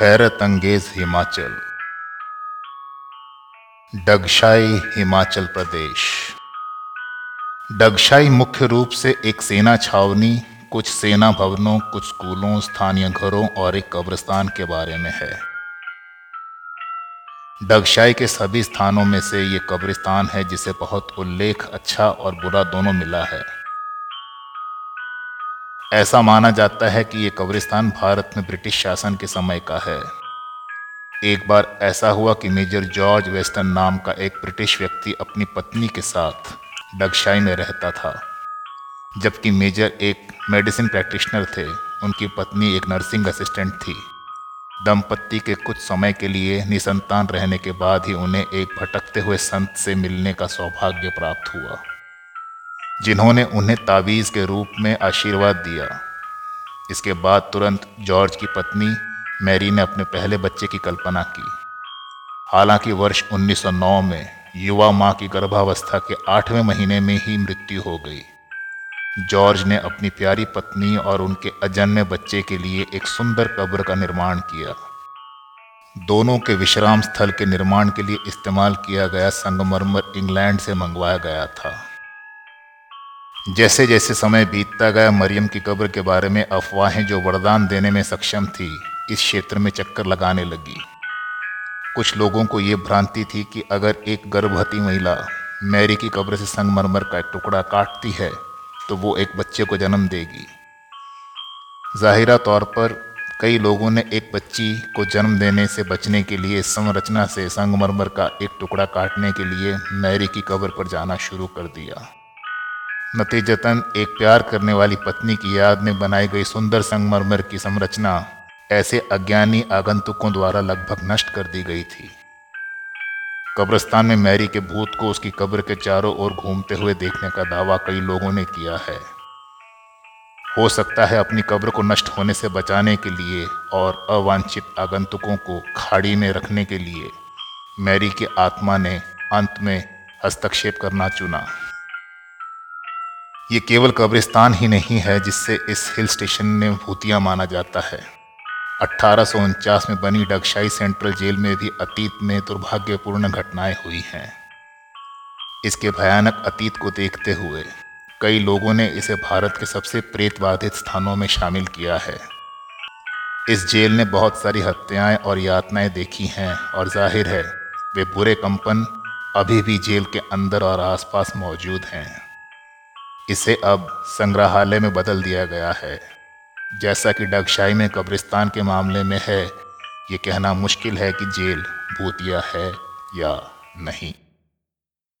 हैरत अंगेज हिमाचल। डगशाई हिमाचल प्रदेश। डगशाई मुख्य रूप से एक सेना छावनी, कुछ सेना भवनों, कुछ स्कूलों, स्थानीय घरों और एक कब्रिस्तान के बारे में है। डगशाई के सभी स्थानों में से ये कब्रिस्तान है जिसे बहुत उल्लेख अच्छा और बुरा दोनों मिला है। ऐसा माना जाता है कि ये कब्रिस्तान भारत में ब्रिटिश शासन के समय का है। एक बार ऐसा हुआ कि मेजर जॉर्ज वेस्टर्न नाम का एक ब्रिटिश व्यक्ति अपनी पत्नी के साथ डगशाई में रहता था। जबकि मेजर एक मेडिसिन प्रैक्टिशनर थे, उनकी पत्नी एक नर्सिंग असिस्टेंट थी। दंपत्ति के कुछ समय के लिए निसंतान रहने के बाद ही उन्हें एक भटकते हुए संत से मिलने का सौभाग्य प्राप्त हुआ। जिन्होंने उन्हें तावीज़ के रूप में आशीर्वाद दिया। इसके बाद तुरंत जॉर्ज की पत्नी मैरी ने अपने पहले बच्चे की कल्पना की। हालाँकि वर्ष 1909 में युवा माँ की गर्भावस्था के आठवें महीने में ही मृत्यु हो गई। जॉर्ज ने अपनी प्यारी पत्नी और उनके अजन्मे बच्चे के लिए एक सुंदर कब्र का निर्माण किया। दोनों के विश्राम स्थल के निर्माण के लिए इस्तेमाल किया गया संगमरमर इंग्लैंड से मंगवाया गया था। जैसे जैसे समय बीतता गया, मरियम की कब्र के बारे में अफवाहें जो वरदान देने में सक्षम थी, इस क्षेत्र में चक्कर लगाने लगी। कुछ लोगों को ये भ्रांति थी कि अगर एक गर्भवती महिला मैरी की कब्र से संगमरमर का एक टुकड़ा काटती है तो वो एक बच्चे को जन्म देगी। जाहिरा तौर पर, कई लोगों ने एक बच्ची को जन्म देने से बचने के लिए संरचना से संगमरमर का एक टुकड़ा काटने के लिए मैरी की कब्र पर जाना शुरू कर दिया। नतीजतन एक प्यार करने वाली पत्नी की याद में बनाई गई सुंदर संगमरमर की संरचना ऐसे अज्ञानी आगंतुकों द्वारा लगभग नष्ट कर दी गई थी। कब्रस्तान में मैरी के भूत को उसकी कब्र के चारों ओर घूमते हुए देखने का दावा कई लोगों ने किया है। हो सकता है अपनी कब्र को नष्ट होने से बचाने के लिए और अवांछित आगंतुकों को खाड़ी में रखने के लिए मैरी की आत्मा ने अंत में हस्तक्षेप करना चुना। ये केवल कब्रिस्तान ही नहीं है जिससे इस हिल स्टेशन ने भूतिया माना जाता है। अट्ठारह में बनी डगशाई सेंट्रल जेल में भी अतीत में दुर्भाग्यपूर्ण घटनाएँ हुई हैं। इसके भयानक अतीत को देखते हुए कई लोगों ने इसे भारत के सबसे प्रेतबाधित स्थानों में शामिल किया है। इस जेल ने बहुत सारी हत्याएँ और यातनाएँ देखी हैं और ज़ाहिर है, वे बुरे कंपन अभी भी जेल के अंदर और आसपास मौजूद हैं। इसे अब संग्रहालय में बदल दिया गया है। जैसा कि डगशाई में कब्रिस्तान के मामले में है, ये कहना मुश्किल है कि जेल, भूतिया है या नहीं।